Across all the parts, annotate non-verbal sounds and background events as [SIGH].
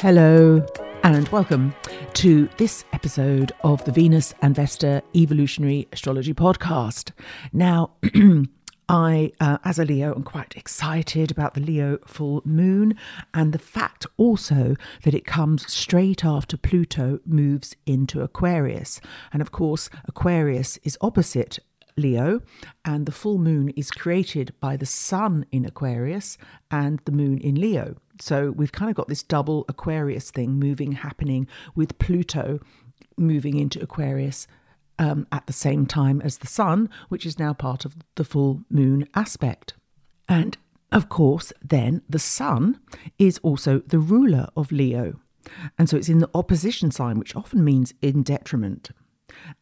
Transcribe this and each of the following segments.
Hello, and welcome to this episode of the Venus and Vesta Evolutionary Astrology Podcast. Now, [CLEARS THROAT] I, uh, as a Leo, am quite excited about the Leo full moon and the fact also that it comes straight after Pluto moves into Aquarius. And of course, Aquarius is opposite Leo, and the full moon is created by the sun in Aquarius and the moon in Leo. So we've kind of got this double Aquarius thing moving, happening with Pluto moving into Aquarius um, at the same time as the sun, which is now part of the full moon aspect. And of course, then the sun is also the ruler of Leo. And so it's in the opposition sign, which often means in detriment.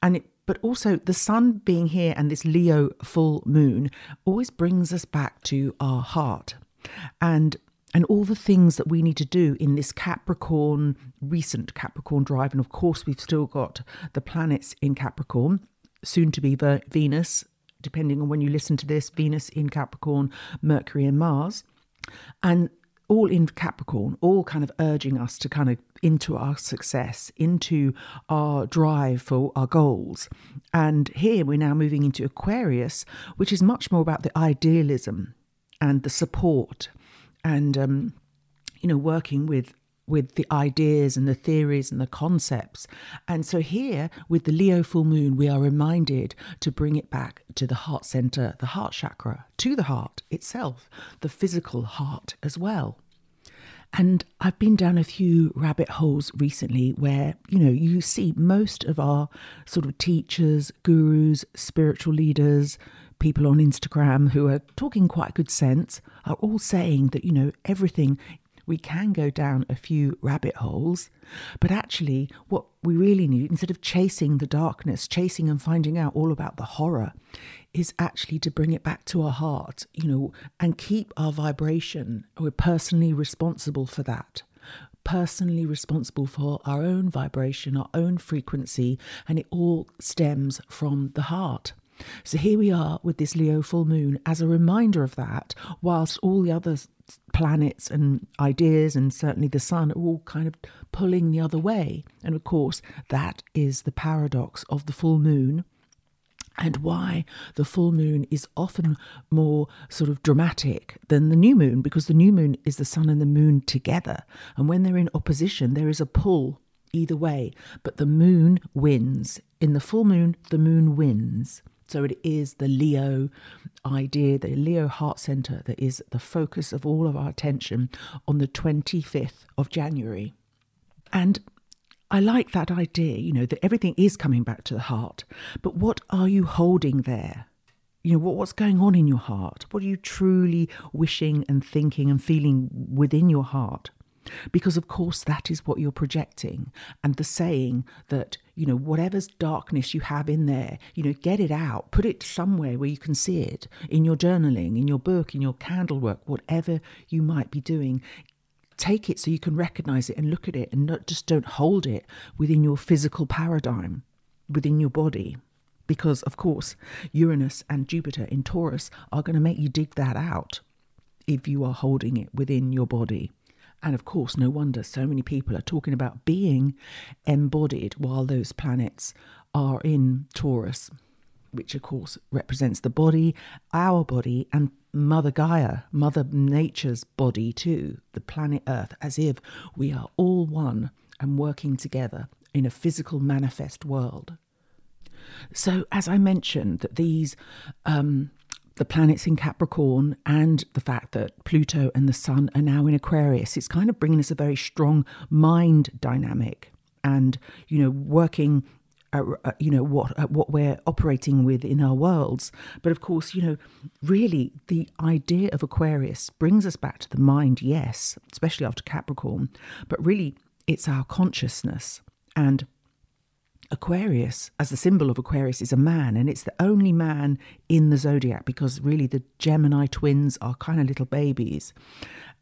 And it but also the sun being here and this Leo full moon always brings us back to our heart. And and all the things that we need to do in this Capricorn recent Capricorn drive and of course we've still got the planets in Capricorn soon to be Venus depending on when you listen to this Venus in Capricorn Mercury and Mars. And all in Capricorn, all kind of urging us to kind of into our success, into our drive for our goals. And here we're now moving into Aquarius, which is much more about the idealism and the support and, um, you know, working with with the ideas and the theories and the concepts. And so here with the Leo full moon, we are reminded to bring it back to the heart center, the heart chakra, to the heart itself, the physical heart as well. And I've been down a few rabbit holes recently where, you know, you see most of our sort of teachers, gurus, spiritual leaders, people on Instagram who are talking quite good sense are all saying that, you know, everything we can go down a few rabbit holes, but actually, what we really need, instead of chasing the darkness, chasing and finding out all about the horror, is actually to bring it back to our heart, you know, and keep our vibration. We're personally responsible for that personally responsible for our own vibration, our own frequency, and it all stems from the heart. So here we are with this Leo full moon as a reminder of that, whilst all the other planets and ideas, and certainly the sun, are all kind of pulling the other way. And of course, that is the paradox of the full moon and why the full moon is often more sort of dramatic than the new moon because the new moon is the sun and the moon together. And when they're in opposition there is a pull either way. But the moon wins. In the full moon the moon wins so it is the Leo idea, the Leo heart center that is the focus of all of our attention on the 25th of January. And I like that idea, you know, that everything is coming back to the heart. But what are you holding there? You know, what, what's going on in your heart? What are you truly wishing and thinking and feeling within your heart? Because, of course, that is what you're projecting. And the saying that, you know, whatever's darkness you have in there, you know, get it out, put it somewhere where you can see it in your journaling, in your book, in your candle work, whatever you might be doing. Take it so you can recognize it and look at it and not just don't hold it within your physical paradigm, within your body because, of course, Uranus and Jupiter in Taurus are going to make you dig that out if you are holding it within your body. And of course, no wonder so many people are talking about being embodied while those planets are in Taurus, which of course represents the body, our body, and Mother Gaia, Mother Nature's body too, the planet Earth, as if we are all one and working together in a physical manifest world. So, as I mentioned, that these um, the planets in Capricorn and the fact that Pluto and the Sun are now in Aquarius, it's kind of bringing us a very strong mind dynamic and, you know, working. Uh, uh, you know what uh, what we're operating with in our worlds, but of course, you know, really the idea of Aquarius brings us back to the mind, yes, especially after Capricorn, but really it's our consciousness and Aquarius, as the symbol of Aquarius, is a man, and it's the only man in the zodiac because really the Gemini twins are kind of little babies.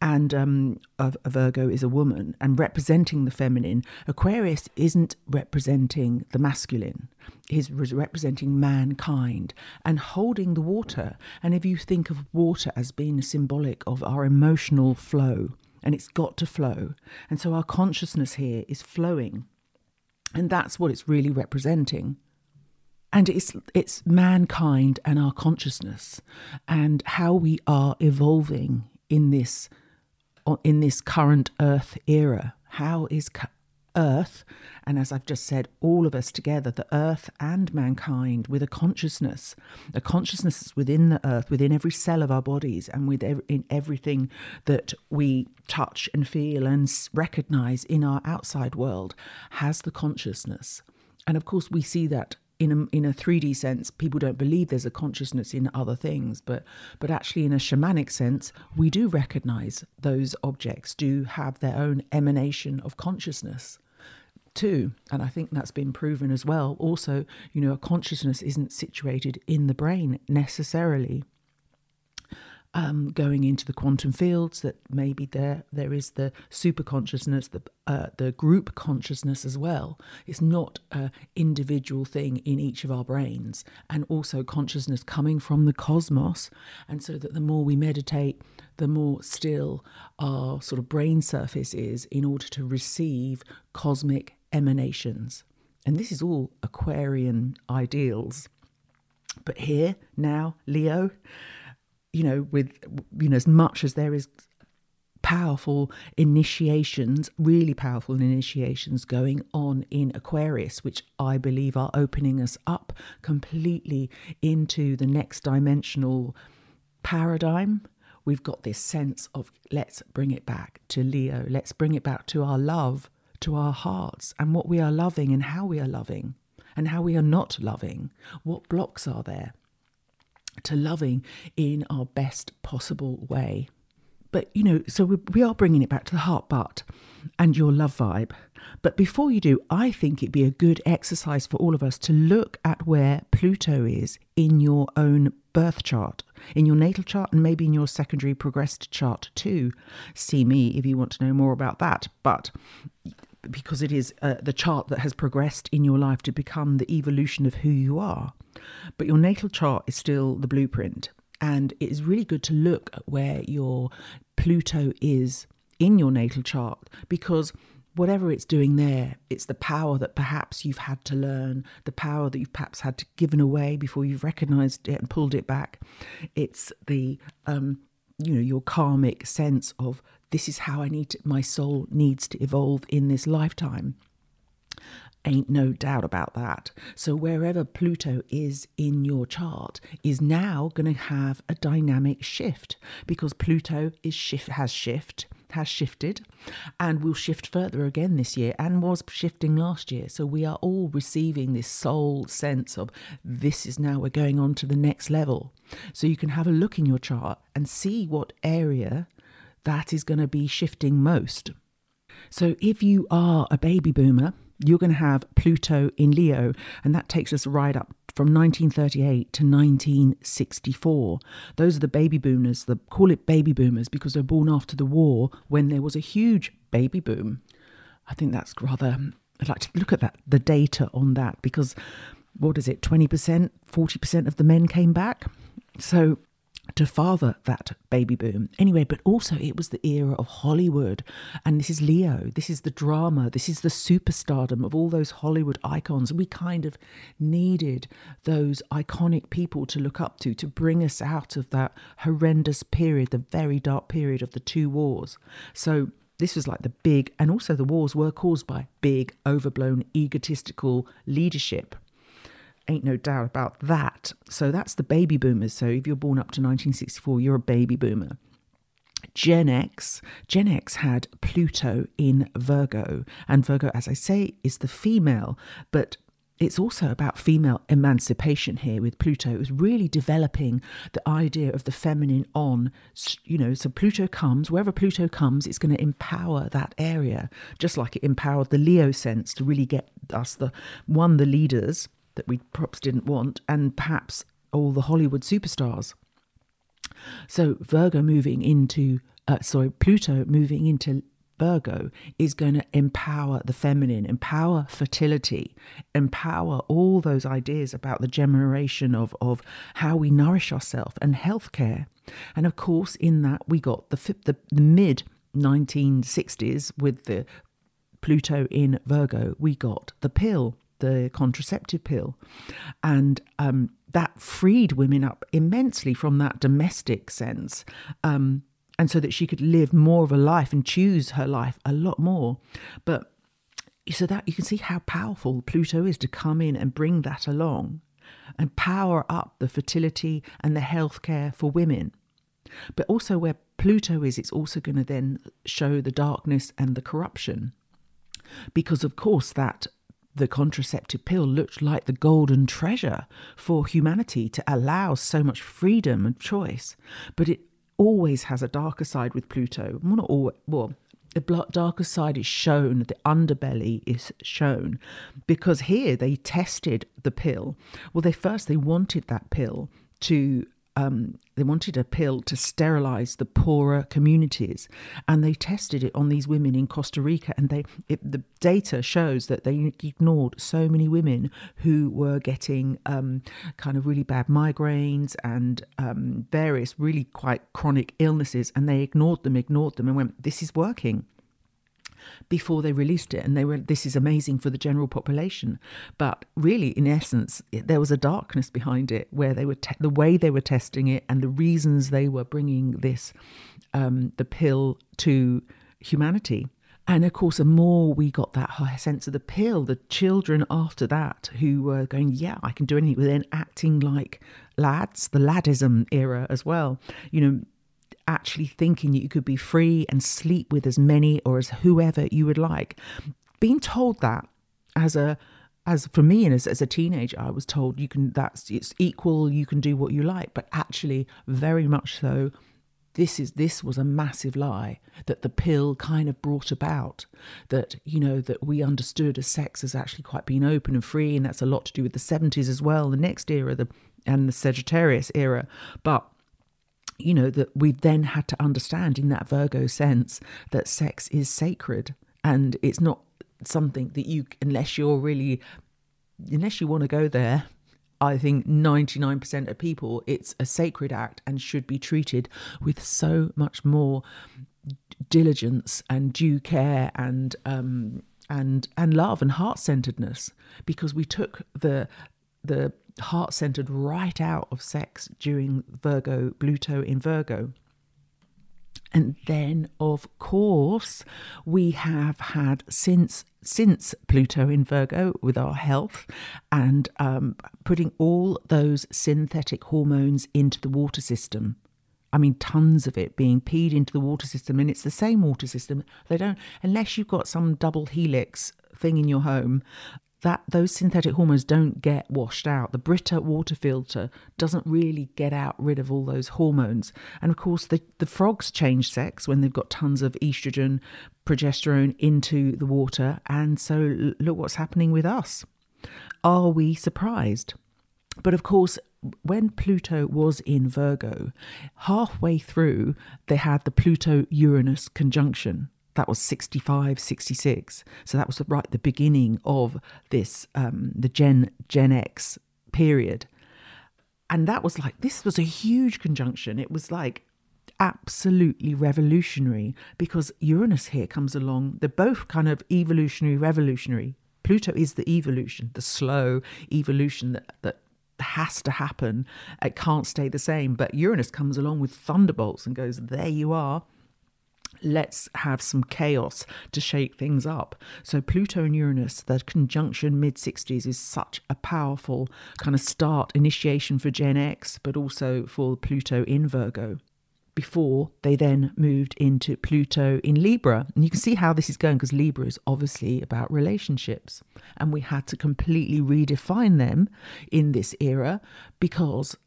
And um, a, a Virgo is a woman, and representing the feminine. Aquarius isn't representing the masculine, he's representing mankind and holding the water. And if you think of water as being symbolic of our emotional flow, and it's got to flow. And so our consciousness here is flowing. And that's what it's really representing. And it's it's mankind and our consciousness and how we are evolving in this in this current earth era. How is earth, and as I've just said, all of us together, the earth and mankind, with a consciousness. A consciousness within the earth, within every cell of our bodies, and within everything that we touch and feel and recognize in our outside world, has the consciousness. And of course, we see that in a, in a 3D sense, people don't believe there's a consciousness in other things, but but actually in a shamanic sense, we do recognize those objects do have their own emanation of consciousness too. And I think that's been proven as well. Also, you know, a consciousness isn't situated in the brain necessarily. Um, going into the quantum fields, that maybe there there is the super consciousness, the uh, the group consciousness as well. It's not an individual thing in each of our brains, and also consciousness coming from the cosmos. And so that the more we meditate, the more still our sort of brain surface is in order to receive cosmic emanations. And this is all Aquarian ideals. But here, now, Leo, you know, with, you know, as much as there is powerful initiations, really powerful initiations going on in Aquarius, which I believe are opening us up completely into the next dimensional paradigm. We've got this sense of let's bring it back to Leo, let's bring it back to our love, to our hearts and what we are loving and how we are loving and how we are not loving. What blocks are there to loving in our best possible way? But, you know, so we, we are bringing it back to the heart, but and your love vibe. But before you do, I think it'd be a good exercise for all of us to look at where Pluto is in your own birth chart, in your natal chart, and maybe in your secondary progressed chart too. See me if you want to know more about that. But because it is uh, the chart that has progressed in your life to become the evolution of who you are. But your natal chart is still the blueprint. And it is really good to look at where your Pluto is in your natal chart because whatever it's doing there, it's the power that perhaps you've had to learn, the power that you've perhaps had to given away before you've recognized it and pulled it back. It's the um, you know your karmic sense of this is how I need to, my soul needs to evolve in this lifetime. Ain't no doubt about that. So, wherever Pluto is in your chart is now going to have a dynamic shift because Pluto is shift has shift has shifted and will shift further again this year and was shifting last year. So we are all receiving this soul sense of this is now we're going on to the next level. So you can have a look in your chart and see what area that is going to be shifting most. So if you are a baby boomer, you're going to have Pluto in Leo, and that takes us right up from 1938 to 1964. Those are the baby boomers. The, call it baby boomers because they're born after the war when there was a huge baby boom. I think that's rather, I'd like to look at that, the data on that, because what is it, 20%, 40% of the men came back? So to father that baby boom. Anyway, but also it was the era of Hollywood. And this is Leo. This is the drama. This is the superstardom of all those Hollywood icons. We kind of needed those iconic people to look up to to bring us out of that horrendous period, the very dark period of the two wars. So this was like the big, and also the wars were caused by big, overblown, egotistical leadership ain't no doubt about that. So that's the baby boomers. So if you're born up to 1964, you're a baby boomer. Gen X, Gen X had Pluto in Virgo, and Virgo, as I say, is the female, but it's also about female emancipation here with Pluto. It was really developing the idea of the feminine on, you know, so Pluto comes, wherever Pluto comes, it's going to empower that area, just like it empowered the Leo sense to really get us the one, the leaders, that we perhaps didn't want, and perhaps all the Hollywood superstars. So Virgo moving into, uh, sorry, Pluto moving into Virgo is going to empower the feminine, empower fertility, empower all those ideas about the generation of, of how we nourish ourselves and healthcare. And of course, in that, we got the, the, the mid 1960s with the Pluto in Virgo, we got the pill, the contraceptive pill. And um, that freed women up immensely from that domestic sense. Um, and so that she could live more of a life and choose her life a lot more. But so that you can see how powerful Pluto is to come in and bring that along and power up the fertility and the healthcare for women. But also, where Pluto is, it's also going to then show the darkness and the corruption because of course that the contraceptive pill looked like the golden treasure for humanity to allow so much freedom and choice. But it always has a darker side with pluto. Well not always well the darker side is shown, the underbelly is shown, because here they tested the pill. Well, they first they wanted that pill to um, they wanted a pill to sterilize the poorer communities, and they tested it on these women in Costa Rica. And they, it, the data shows that they ignored so many women who were getting um, kind of really bad migraines and um, various really quite chronic illnesses, and they ignored them, ignored them, and went, "This is working." Before they released it and they were this is amazing for the general population but really in essence there was a darkness behind it where they were te- the way they were testing it and the reasons they were bringing this um, the pill to humanity and of course, the more we got that higher sense of the pill, the children after that who were going, Yeah, I can do anything, were then acting like lads, the ladism era as well. You know, actually thinking that you could be free and sleep with as many or as whoever you would like. Being told that as a as for me and as, as a teenager i was told you can that's it's equal you can do what you like but actually very much so this is this was a massive lie that the pill kind of brought about that you know that we understood as sex as actually quite being open and free and that's a lot to do with the 70s as well the next era the and the sagittarius era but you know, that we then had to understand in that Virgo sense that sex is sacred and it's not something that you, unless you're really, unless you want to go there, I think 99% of people, it's a sacred act and should be treated with so much more diligence and due care and um, and and love and heart centeredness because we took the the heart centered right out of sex during Virgo, Pluto in Virgo. And then, of course, we have had since since Pluto in Virgo with our health and um, putting all those synthetic hormones into the water system. I mean, tons of it being peed into the water system, and it's the same water system. They don't, unless you've got some double helix thing in your home, that those synthetic hormones don't get washed out. The Brita water filter doesn't really get out rid of all those hormones. And of course, the, the frogs change sex when they've got tons of estrogen, progesterone into the water. And so look what's happening with us. Are we surprised? But of course, when Pluto was in Virgo, halfway through, they had the Pluto Uranus conjunction that was 65 66 so that was right the beginning of this um, the gen gen x period. And that was like this was a huge conjunction. It was like absolutely revolutionary because uranus here comes along. They're both kind of evolutionary revolutionary. Pluto is the evolution the slow evolution that, that has to happen. It can't stay the same but uranus comes along with thunderbolts and goes there you are let's have some chaos to shake things up. So, Pluto and Uranus, the conjunction mid 60s, is such a powerful kind of start initiation for Gen X, but also for Pluto in Virgo. Before they then moved into Pluto in Libra. And you can see how this is going because Libra is obviously about relationships. And we had to completely redefine them in this era because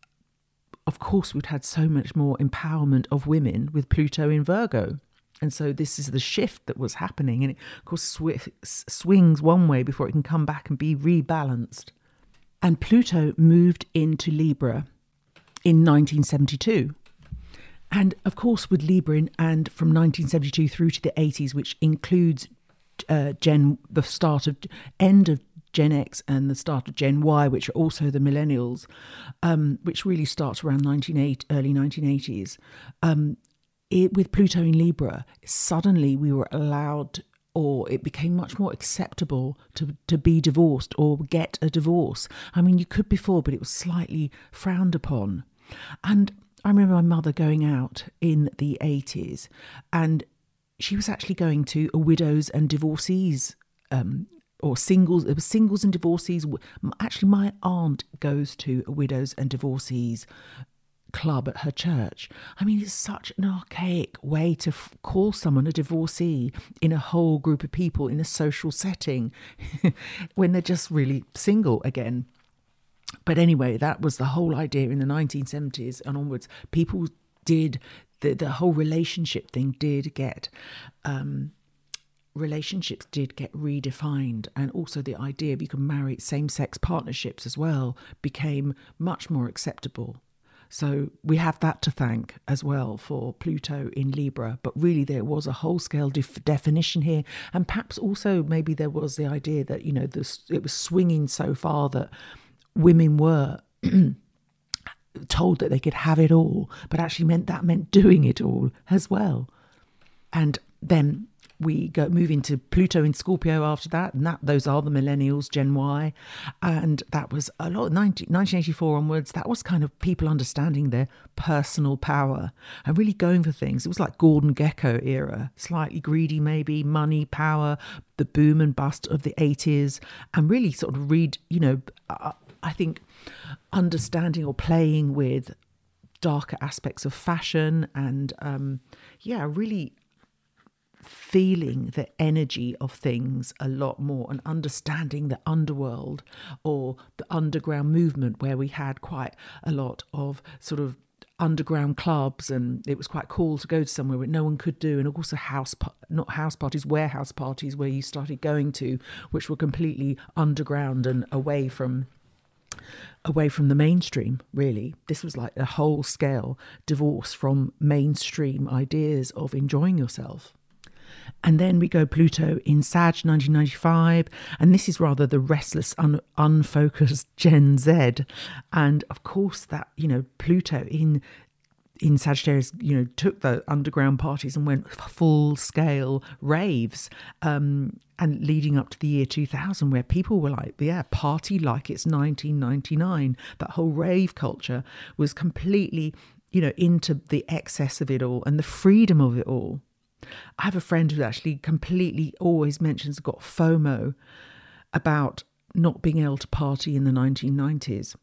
of course, we'd had so much more empowerment of women with Pluto in Virgo. And so this is the shift that was happening. And it, of course, sw- swings one way before it can come back and be rebalanced. And Pluto moved into Libra in 1972. And of course, with Libra, in, and from 1972 through to the 80s, which includes uh, Gen, the start of end of Gen X and the start of Gen Y, which are also the millennials, um, which really starts around 1980, early 1980s. Um, it, with Pluto in Libra, suddenly we were allowed or it became much more acceptable to, to be divorced or get a divorce. I mean, you could before, but it was slightly frowned upon. And I remember my mother going out in the 80s and she was actually going to a widows and divorcees um, or singles it was singles and divorcees actually my aunt goes to a widows and divorcees club at her church. I mean, it's such an archaic way to f- call someone a divorcee in a whole group of people in a social setting [LAUGHS] when they're just really single again. But anyway, that was the whole idea in the 1970s and onwards. People did, the, the whole relationship thing did get. Um, relationships did get redefined and also the idea of you can marry same-sex partnerships as well became much more acceptable so we have that to thank as well for Pluto in Libra. But really, there was a whole scale def- definition here. And perhaps also maybe there was the idea that, you know, this, it was swinging so far that women were. [CLEARS THROAT] told that they could have it all, but actually meant that meant doing it all as well. And then we go move into Pluto in Scorpio after that, and that those are the millennials, Gen Y, and that was a lot. 19, 1984 onwards, that was kind of people understanding their personal power and really going for things. It was like Gordon Gekko era, slightly greedy, maybe money, power, the boom and bust of the 80s, and really sort of read, you know, I think understanding or playing with darker aspects of fashion and um, yeah, really feeling the energy of things a lot more and understanding the underworld or the underground movement where we had quite a lot of sort of underground clubs and it was quite cool to go to somewhere where no one could do and also house not house parties warehouse parties where you started going to which were completely underground and away from away from the mainstream really. This was like a whole scale divorce from mainstream ideas of enjoying yourself and then we go Pluto in Sag 1995, and this is rather the restless, un- unfocused [LAUGHS] Gen Z. And of course, that, you know, Pluto in in Sagittarius, you know, took the underground parties and went full scale raves, um, and leading up to the year 2000, where people were like, yeah, party like it's 1999. That whole rave culture was completely, you know, into the excess of it all and the freedom of it all. I have a friend who actually completely always mentions got FOMO about not being able to party in the 1990s.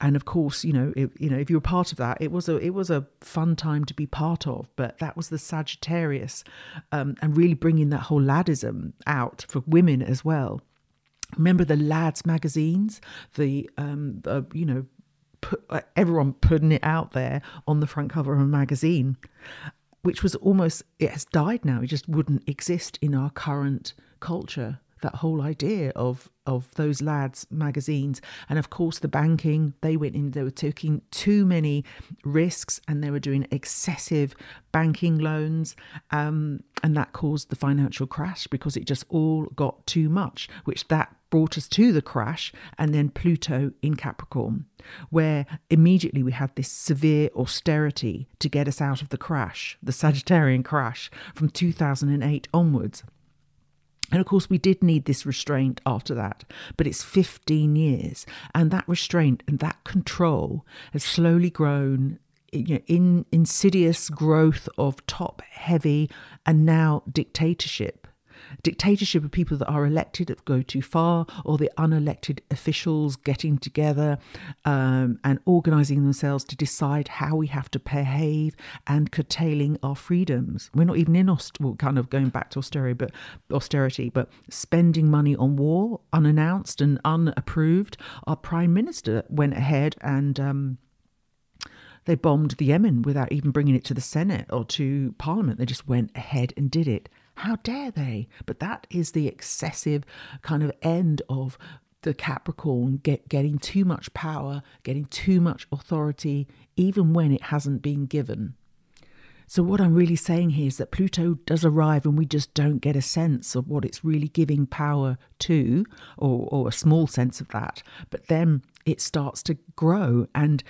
And of course, you know, if, you know, if you were part of that, it was a it was a fun time to be part of. But that was the Sagittarius, um, and really bringing that whole ladism out for women as well. Remember the lads magazines, the um, the you know, put, uh, everyone putting it out there on the front cover of a magazine, which was almost it has died now. It just wouldn't exist in our current culture. That whole idea of of those lads magazines, and of course the banking, they went in. They were taking too many risks, and they were doing excessive banking loans, um, and that caused the financial crash because it just all got too much. Which that brought us to the crash and then Pluto in Capricorn, where immediately we had this severe austerity to get us out of the crash, the Sagittarian crash from 2008 onwards. And of course, we did need this restraint after that, but it's 15 years. And that restraint and that control has slowly grown you know, in insidious growth of top heavy and now dictatorship Dictatorship of people that are elected that go too far, or the unelected officials getting together um, and organising themselves to decide how we have to behave and curtailing our freedoms. We're not even in aust- well, kind of going back to austerity, but austerity, but spending money on war unannounced and unapproved. Our prime minister went ahead and. Um, they bombed the Yemen without even bringing it to the Senate or to Parliament. They just went ahead and did it. How dare they? But that is the excessive kind of end of the Capricorn get, getting too much power, getting too much authority, even when it hasn't been given. So, what I'm really saying here is that Pluto does arrive and we just don't get a sense of what it's really giving power to, or, or a small sense of that. But then it starts to grow and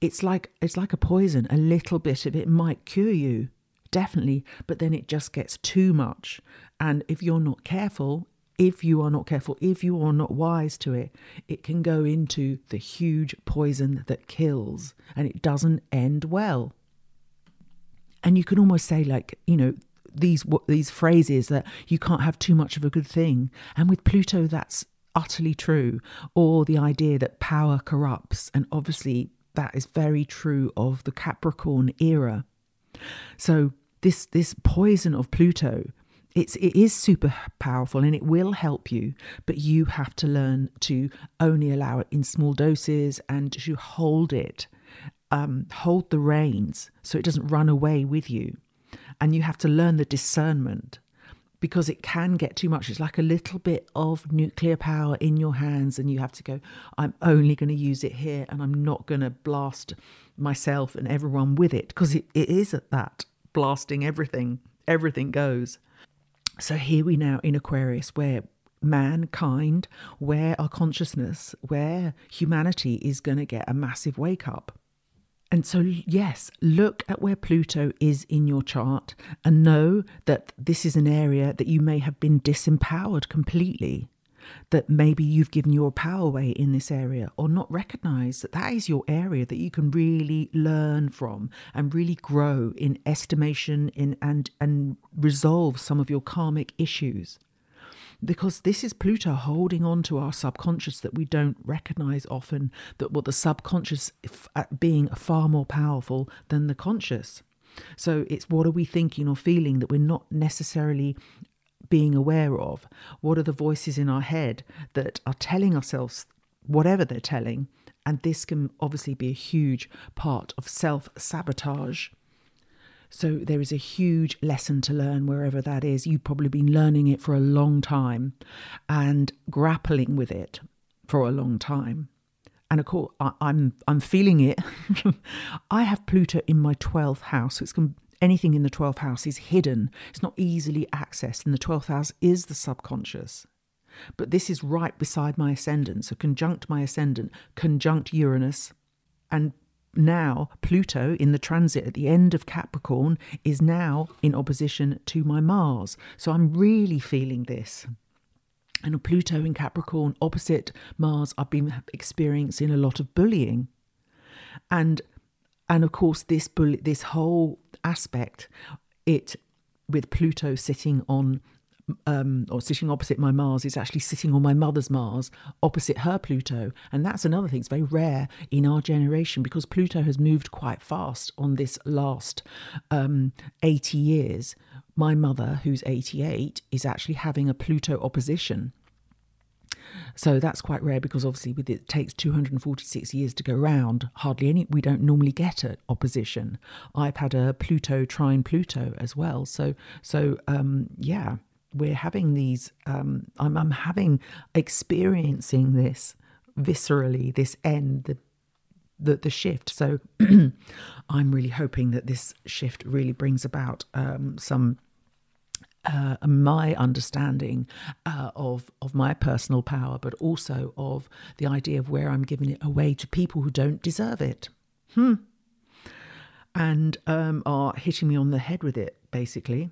it's like it's like a poison. A little bit of it might cure you definitely, but then it just gets too much. And if you're not careful, if you are not careful, if you are not wise to it, it can go into the huge poison that kills and it doesn't end well. And you can almost say, like, you know, these these phrases that you can't have too much of a good thing. And with Pluto, that's utterly true. Or the idea that power corrupts, and obviously that is very true of the Capricorn era. So this this poison of Pluto, it's it is super powerful and it will help you, but you have to learn to only allow it in small doses and to hold it, um, hold the reins so it doesn't run away with you, and you have to learn the discernment because it can get too much. It's like a little bit of nuclear power in your hands, and you have to go, I'm only going to use it here, and I'm not going to blast myself and everyone with it because it, it is at that blasting everything, everything goes. So here we now in Aquarius, where mankind, where our consciousness, where humanity is going to get a massive wake up. And so, yes, look at where Pluto is in your chart and know that this is an area that you may have been disempowered completely. That maybe you've given your power away in this area or not recognize that that is your area that you can really learn from and really grow in estimation in and and resolve some of your karmic issues because this is Pluto holding on to our subconscious that we don't recognize often, that what the subconscious uh, being far more powerful than the conscious. So it's what are we thinking or feeling that we're not necessarily being aware of? What are the voices in our head that are telling ourselves whatever they're telling? And this can obviously be a huge part of self sabotage so there is a huge lesson to learn wherever that is. You've probably been learning it for a long time and grappling with it for a long time. And of course, I, am I'm feeling it. [LAUGHS] I have Pluto in my twelfth house, so it's anything in the twelfth house is hidden. It's not easily accessed, and the twelfth house is the subconscious. But this is right beside my ascendant, so conjunct my ascendant, conjunct Uranus, and now Pluto in the transit at the end of Capricorn is now in opposition to my Mars. So I'm really feeling this. And Pluto in Capricorn opposite Mars, I've been experiencing a lot of bullying. And and of course this bully, this whole aspect, it with Pluto sitting on um, or sitting opposite my Mars is actually sitting on my mother's Mars opposite her Pluto. And that's another thing, it's very rare in our generation because Pluto has moved quite fast on this last um, 80 years. My mother, who's 88, is actually having a Pluto opposition. So that's quite rare because obviously with it, takes 246 years to go round. Hardly any we don't normally get an opposition. I've had a Pluto trine Pluto as well. So so um yeah, we're having these um, I'm, I'm having experiencing this viscerally this end the the, the shift so [CLEARS THROAT] i'm really hoping that this shift really brings about um, some uh, my understanding uh, of of my personal power, but also of the idea of where I'm giving it away to people who don't deserve it, hmm. and um, are hitting me on the head with it, basically.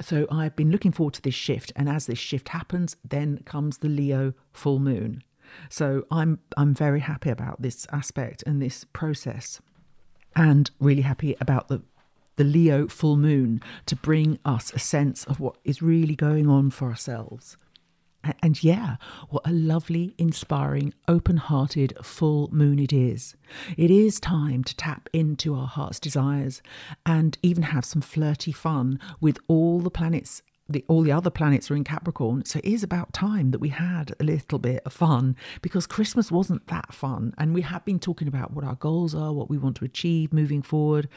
So I've been looking forward to this shift, and as this shift happens, then comes the Leo full moon. So I'm I'm very happy about this aspect and this process, and really happy about the the Leo full moon to bring us a sense of what is really going on for ourselves. And yeah, what a lovely, inspiring, open hearted full moon it is. It is time to tap into our heart's desires and even have some flirty fun with all the planets. The, all the other planets are in Capricorn, so it is about time that we had a little bit of fun because Christmas wasn't that fun. And we have been talking about what our goals are, what we want to achieve moving forward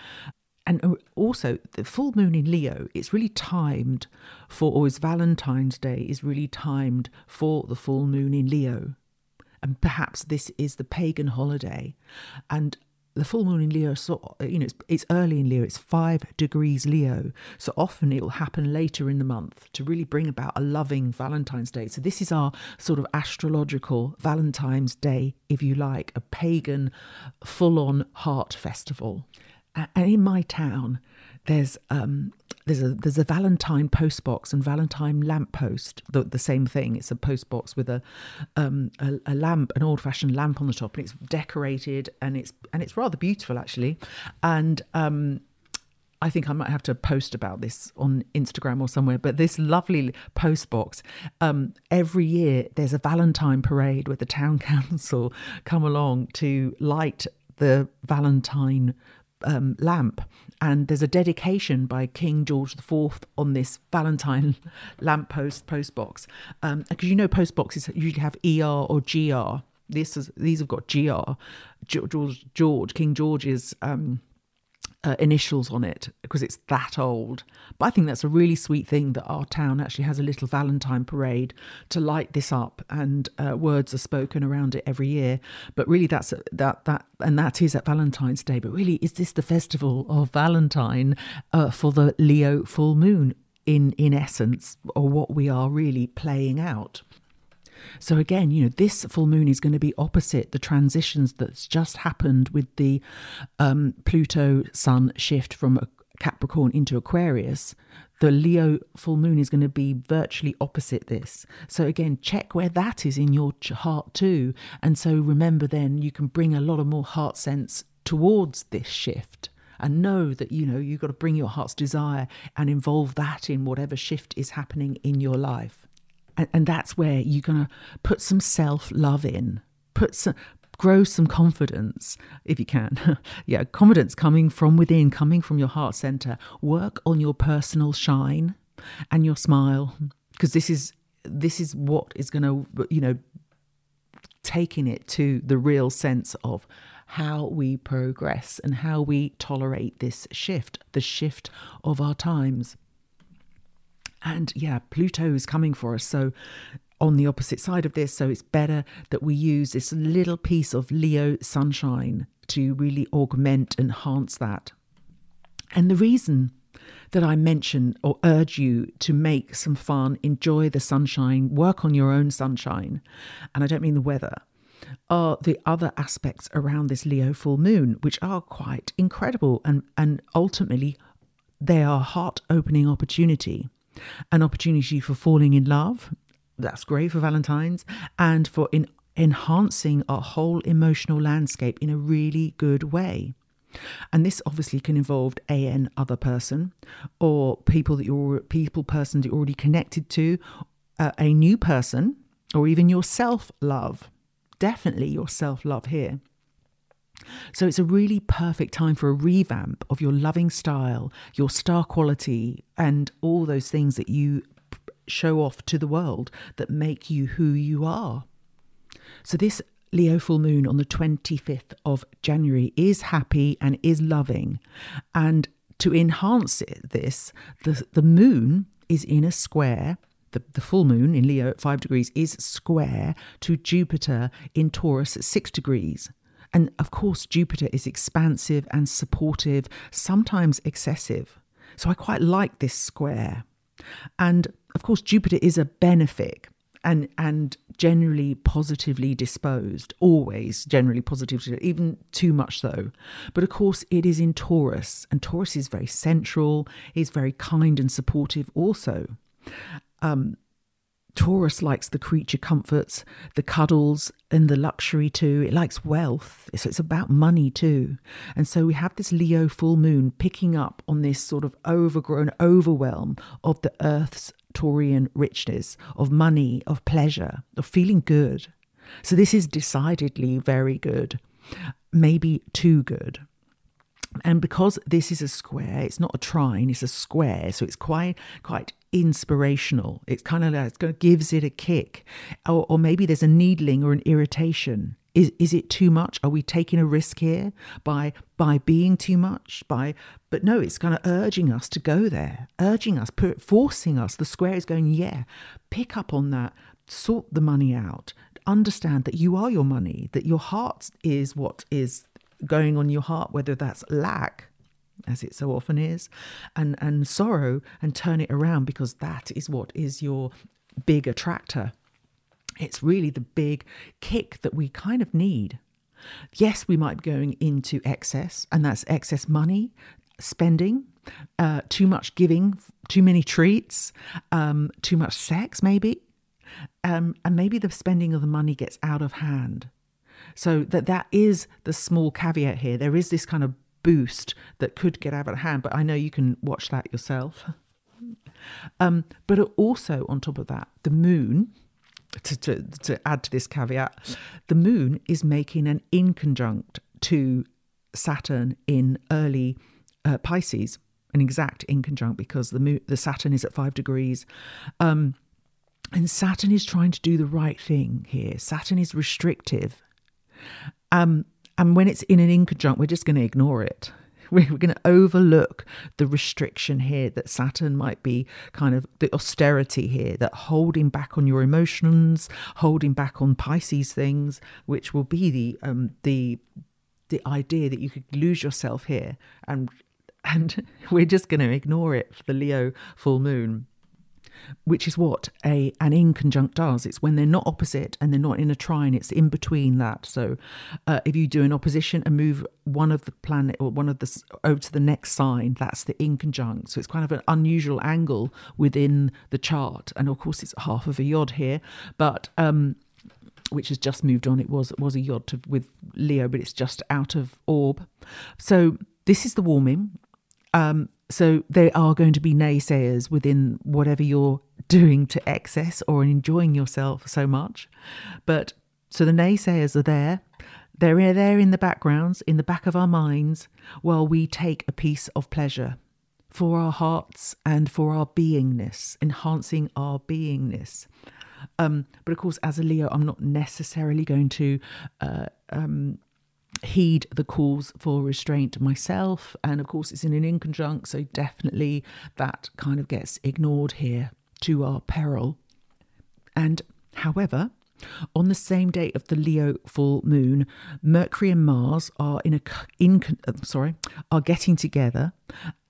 and also the full moon in Leo, it's really timed for, or is Valentine's Day is really timed for the full moon in Leo. And perhaps this is the pagan holiday. And the full moon in Leo, so, you know, it's, it's early in Leo, it's five degrees Leo. So often it will happen later in the month to really bring about a loving Valentine's Day. So this is our sort of astrological Valentine's Day, if you like, a pagan full on heart festival. And in my town, there's um, there's a there's a Valentine postbox and Valentine lamp post. The, the same thing. It's a postbox with a, um, a a lamp, an old fashioned lamp on the top, and it's decorated and it's and it's rather beautiful actually. And um, I think I might have to post about this on Instagram or somewhere. But this lovely post box, um, every year there's a Valentine parade where the town [LAUGHS] council come along to light the Valentine um, lamp, and there's a dedication by King George IV on this Valentine [LAUGHS] lamp post post box. Because um, you know, post boxes usually have ER or GR. This is these have got GR. George George King George's um, uh, initials on it because it's that old. But I think that's a really sweet thing that our town actually has a little Valentine parade to light this up, and uh, words are spoken around it every year. But really, that's that that and that is at Valentine's Day. But really, is this the festival of Valentine uh, for the Leo full moon? In in essence, or what we are really playing out. So again, you know, this full moon is going to be opposite the transitions that's just happened with the um, Pluto Sun shift from Capricorn into Aquarius. The Leo full moon is going to be virtually opposite this. So again, check where that is in your heart too. And so remember, then you can bring a lot of more heart sense towards this shift and know that you know you've got to bring your heart's desire and involve that in whatever shift is happening in your life and, that's where you're going to put some self love in, put some, grow some confidence if you can. [LAUGHS] yeah, confidence coming from within, coming from your heart center. Work on your personal shine and your smile because this is this is what is going to you know taking it to the real sense of how we progress and how we tolerate this shift, the shift of our times. And yeah, Pluto is coming for us. So, on the opposite side of this, so it's better that we use this little piece of Leo sunshine to really augment, and enhance that. And the reason that I mention or urge you to make some fun, enjoy the sunshine, work on your own sunshine, and I don't mean the weather, are the other aspects around this Leo full moon, which are quite incredible and, and ultimately they are heart opening opportunity an opportunity for falling in love. That's great for Valentine's and for in enhancing our whole emotional landscape in a really good way. And this obviously can involve an other person or people that you're people person that you're already connected to, uh, a new person, or even your self love. Definitely your self love here. So it's a really perfect time for a revamp of your loving style, your star quality, and all those things that you show off to the world that make you who you are. So this Leo full moon on the 25th of January is happy and is loving. And to enhance it, this, the, the moon is in a square. The, the full moon in Leo at five degrees is square to Jupiter in Taurus at six degrees. And of course, Jupiter is expansive and supportive, sometimes excessive. So I quite like this square. And of course, Jupiter is a benefic and and generally positively disposed always generally positive even too much so but of course it is in taurus and taurus is very central is very kind and supportive also um, Taurus likes the creature comforts, the cuddles, and the luxury too. It likes wealth. So it's about money too. And so we have this Leo full moon picking up on this sort of overgrown overwhelm of the Earth's Taurian richness, of money, of pleasure, of feeling good. So this is decidedly very good, maybe too good. And because this is a square, it's not a trine, it's a square, so it's quite quite inspirational. It's kind of like it gives it a kick, or, or maybe there's a needling or an irritation. Is is it too much? Are we taking a risk here by by being too much? By but no, it's kind of urging us to go there, urging us, forcing us. The square is going, yeah, pick up on that, sort the money out, understand that you are your money, that your heart is what is going on your heart, whether that's lack as it so often is, and, and sorrow and turn it around because that is what is your big attractor. It's really the big kick that we kind of need. Yes, we might be going into excess, and that's excess money spending, uh, too much giving, too many treats, um, too much sex, maybe, um, and maybe the spending of the money gets out of hand. So that that is the small caveat here. There is this kind of boost that could get out of hand, but I know you can watch that yourself. [LAUGHS] Um, but also on top of that, the moon. To, to, to add to this caveat, the moon is making an inconjunct to Saturn in early uh, Pisces, an exact inconjunct because the moon, the Saturn is at five degrees. Um, and Saturn is trying to do the right thing here. Saturn is restrictive. Um, and when it's in an inconjunct, we're just going to ignore it. [LAUGHS] We're, going to overlook the restriction here that Saturn might be kind of the austerity here, that holding back on your emotions, holding back on Pisces things, which will be the um, the the idea that you could lose yourself here and [LAUGHS] and we're just going to ignore it for the Leo full moon which is what a an inconjunct does. It's when they're not opposite and they're not in a trine. It's in between that. So, uh, if you do an opposition and move one of the planet or one of the over to the next sign, that's the inconjunct. So it's kind of an unusual angle within the chart. And of course, it's half of a yod here, but um, which has just moved on. It was it was a yod to, with Leo, but it's just out of orb. So this is the warming. Um, so there are going to be naysayers within whatever you're doing to excess or enjoying yourself so much. But so the naysayers are there. They're there in the backgrounds, in the back of our minds, while we take a piece of pleasure for our hearts and for our beingness, enhancing our beingness. Um, but of course, as a Leo, I'm not necessarily going to uh, um, heed the calls for restraint myself. And of course, it's in an inconjunct, so definitely that kind of gets ignored here to our peril. And however, on the same day of the Leo full moon, Mercury and Mars are in a in uh, sorry are getting together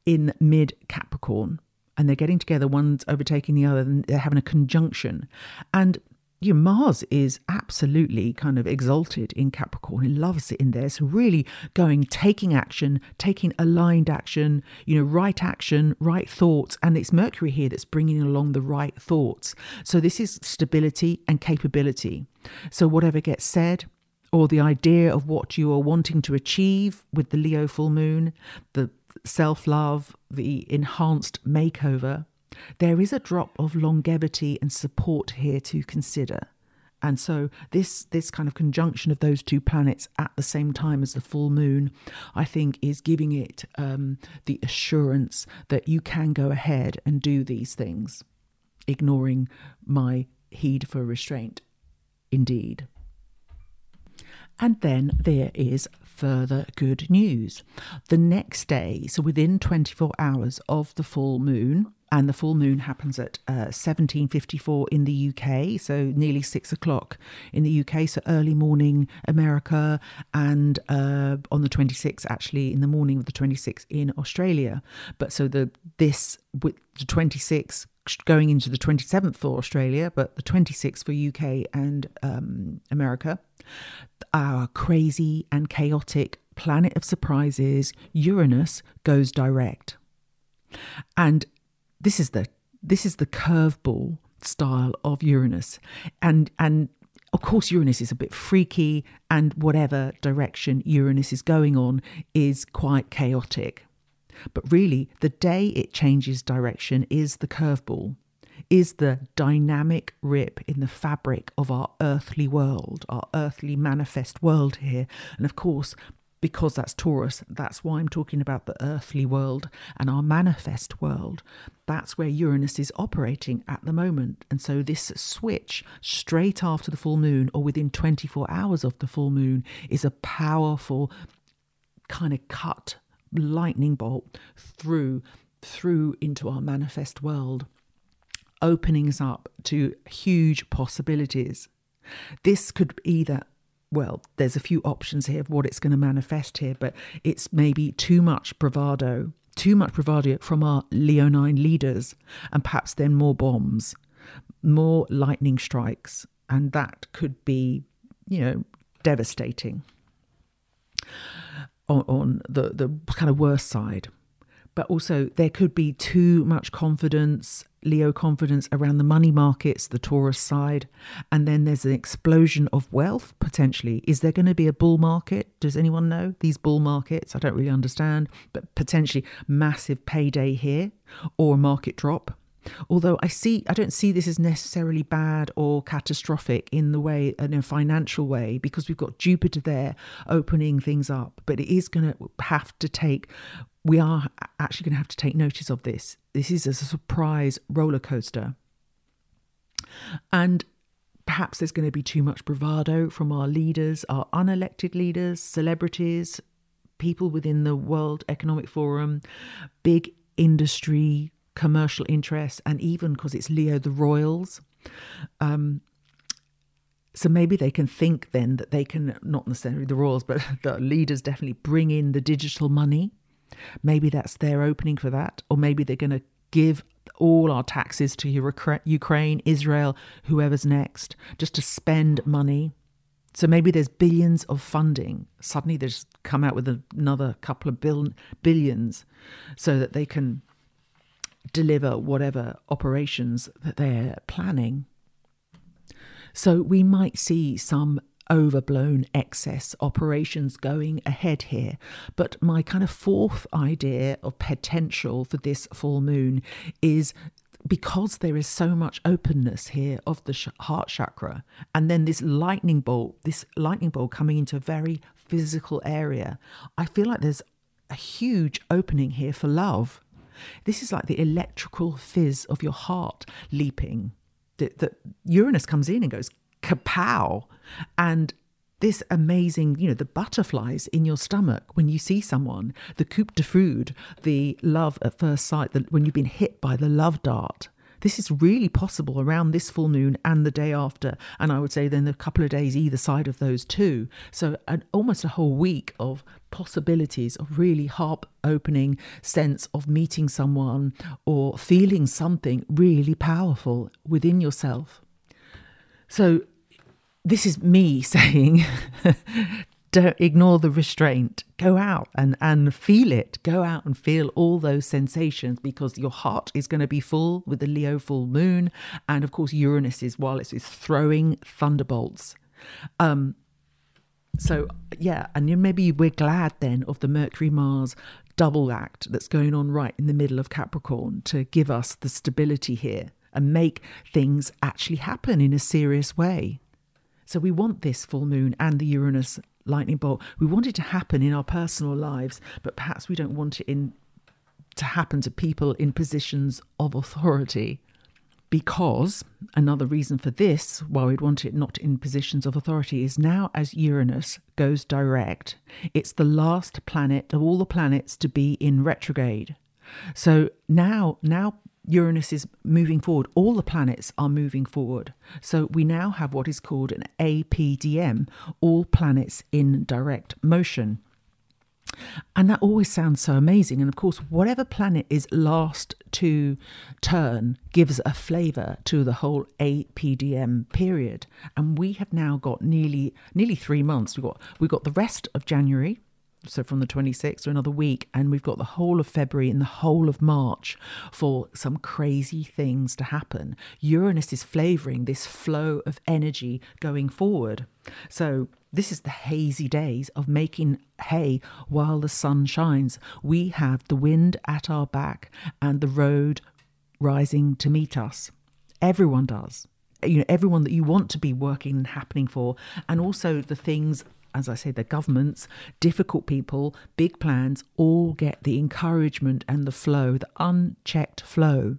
in mid Capricorn, and they're getting together. One's overtaking the other, and they're having a conjunction. And you know, Mars is absolutely kind of exalted in Capricorn. He loves it in there. So really going, taking action, taking aligned action, you know, right action, right thoughts. And it's Mercury here that's bringing along the right thoughts. So this is stability and capability. So whatever gets said, or the idea of what you are wanting to achieve with the Leo full moon, the self love, the enhanced makeover, there is a drop of longevity and support here to consider. And so this this kind of conjunction of those two planets at the same time as the full moon, I think, is giving it um, the assurance that you can go ahead and do these things, ignoring my heed for restraint. Indeed. And then there is further good news. The next day, so within 24 hours of the full moon, and the full moon happens at uh, 1754 in the UK, so nearly six o'clock in the UK, so early morning America, and uh, on the 26th, actually in the morning of the 26th in Australia. But so the this with the 26th going into the 27th for Australia, but the 26th for UK and um, America. Our crazy and chaotic planet of surprises, Uranus, goes direct. And this is the this is the curveball style of Uranus, and and of course Uranus is a bit freaky, and whatever direction Uranus is going on is quite chaotic. But really, the day it changes direction is the curveball, is the dynamic rip in the fabric of our earthly world, our earthly manifest world here. And of course, because that's Taurus, that's why I'm talking about the earthly world and our manifest world. That's where Uranus is operating at the moment. And so, this switch straight after the full moon or within 24 hours of the full moon is a powerful kind of cut lightning bolt through through into our manifest world opening us up to huge possibilities this could either well, there's a few options here of what it's going to manifest here, but it's maybe too much bravado, too much bravado from our Leonine leaders, and perhaps then more bombs, more lightning strikes, and that could be, you know, devastating on, on the, the kind of worst side. But also there could be too much confidence, Leo confidence around the money markets, the Taurus side. And then there's an explosion of wealth potentially. Is there going to be a bull market? Does anyone know these bull markets? I don't really understand, but potentially massive payday here or a market drop. Although I see, I don't see this as necessarily bad or catastrophic in the way, in a financial way, because we've got Jupiter there opening things up. But it is going to have to take, we are actually going to have to take notice of this. This is a surprise roller coaster. And perhaps there's going to be too much bravado from our leaders, our unelected leaders, celebrities, people within the World Economic Forum, big industry commercial interests, and even because it's Leo the Royals. Um, so maybe they can think then that they can, not necessarily the royals, but [LAUGHS] the leaders definitely bring in the digital money. Maybe that's their opening for that. Or maybe they're going to give all our taxes to Ukraine, Israel, whoever's next, just to spend money. So maybe there's billions of funding. Suddenly they just come out with another couple of bill- billions so that they can deliver whatever operations that they're planning. So we might see some overblown excess operations going ahead here. But my kind of fourth idea of potential for this full moon is because there is so much openness here of the heart chakra, and then this lightning bolt, this lightning bolt coming into a very physical area, I feel like there's a huge opening here for love. This is like the electrical fizz of your heart leaping. That Uranus comes in and goes kapow. And this amazing, you know, the butterflies in your stomach when you see someone, the coup de foudre, the love at first sight, the, when you've been hit by the love dart. This is really possible around this full moon and the day after. And I would say then a couple of days either side of those two. So an, almost a whole week of possibilities of really heart opening sense of meeting someone or feeling something really powerful within yourself. So this is me [LAUGHS] saying don't ignore the restraint. Go out and and feel it. Go out and feel all those sensations because your heart is going to be full with the leo full moon. And of course uranus is while it's, it's throwing thunderbolts. Um so yeah and maybe we're glad then of the mercury mars double act that's going on right in the middle of capricorn to give us the stability here and make things actually happen in a serious way so we want this full moon and the Uranus lightning bolt. We want it to happen in our personal lives, but perhaps we don't want it in to happen to people in positions of authority. Because another reason for this, why we'd want it not in positions of authority, is now as Uranus goes direct, it's the last planet of all the planets to be in retrograde. So now, now Uranus is moving forward. All the planets are moving forward. So we now have what is called an APDM, all planets in direct motion. And that always sounds so amazing. And of course, whatever planet is last to turn gives a flavour to the whole APDM period. And we have now got nearly nearly three months. We've got we've got the rest of January, so from the 26th or another week and we've got the whole of february and the whole of march for some crazy things to happen. Uranus is flavoring this flow of energy going forward. So this is the hazy days of making hay while the sun shines. We have the wind at our back and the road rising to meet us. Everyone does. You know everyone that you want to be working and happening for and also the things as I say, the governments, difficult people, big plans all get the encouragement and the flow, the unchecked flow.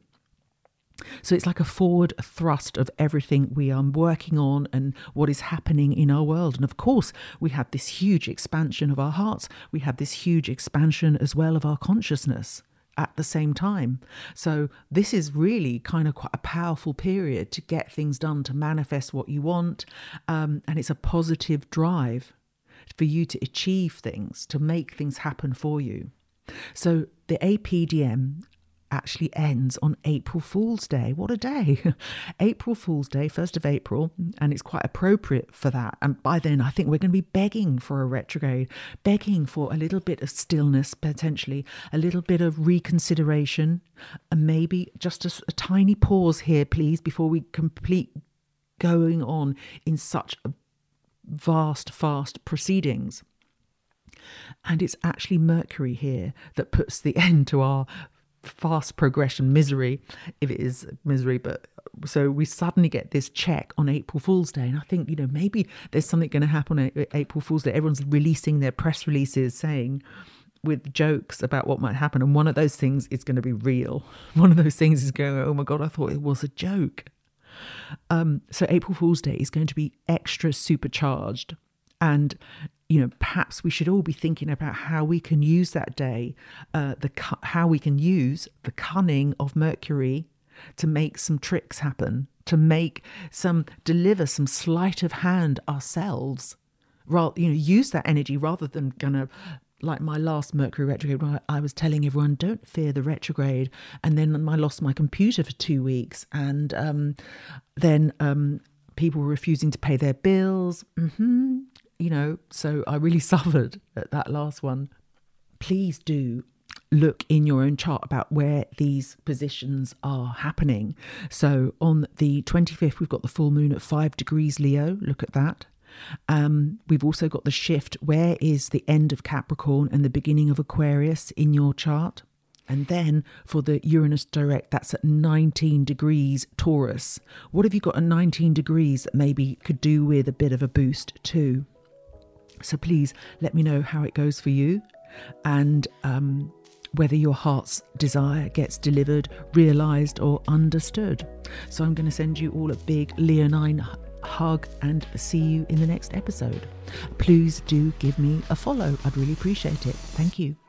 So it's like a forward thrust of everything we are working on and what is happening in our world. And of course, we have this huge expansion of our hearts. We have this huge expansion as well of our consciousness at the same time. So, this is really kind of quite a powerful period to get things done, to manifest what you want. Um, and it's a positive drive for you to achieve things, to make things happen for you. So the APDM actually ends on April Fool's Day. What a day! [LAUGHS] April Fool's Day, 1st of April, and it's quite appropriate for that. And by then, I think we're going to be begging for a retrograde, begging for a little bit of stillness, potentially, a little bit of reconsideration, and maybe just a, a tiny pause here, please, before we complete going on in such vast, fast proceedings. And it's actually Mercury here that puts the [LAUGHS] end to our fast progression misery, if it is misery. But so we suddenly get this check on April Fool's Day. And I think, you know, maybe there's something going to happen on April Fool's Day. Everyone's releasing their press releases saying, with jokes about what might happen. And one of those things is going to be real. [LAUGHS] One of those things is going, oh my God, I thought it was a joke. Um, so April Fool's Day is going to be extra supercharged. And you know, perhaps we should all be thinking about how we can use that day, uh, the how we can use the cunning of Mercury to make some tricks happen, to make some deliver some sleight of hand ourselves. Rather, you know, use that energy rather than gonna like my last Mercury retrograde, where I was telling everyone, don't fear the retrograde. And then I lost my computer for two weeks. And um, then um, people were refusing to pay their bills. Mm-hmm you know, so I really [LAUGHS] suffered at that last one. Please do look in your own chart about where these positions are happening. So on the 25th, we've got the full moon at five degrees Leo. Look at that. Um, we've also got the shift. Where is the end of Capricorn and the beginning of Aquarius in your chart? And then for the Uranus direct, that's at 19 degrees Taurus. What have you got at 19 degrees that maybe could do with a bit of a boost too? So please let me know how it goes for you and um, whether your heart's desire gets delivered, realized, or understood. So I'm going to send you all a big leonine hug and see you in the next episode. Please do give me a follow. I'd really appreciate it. Thank you.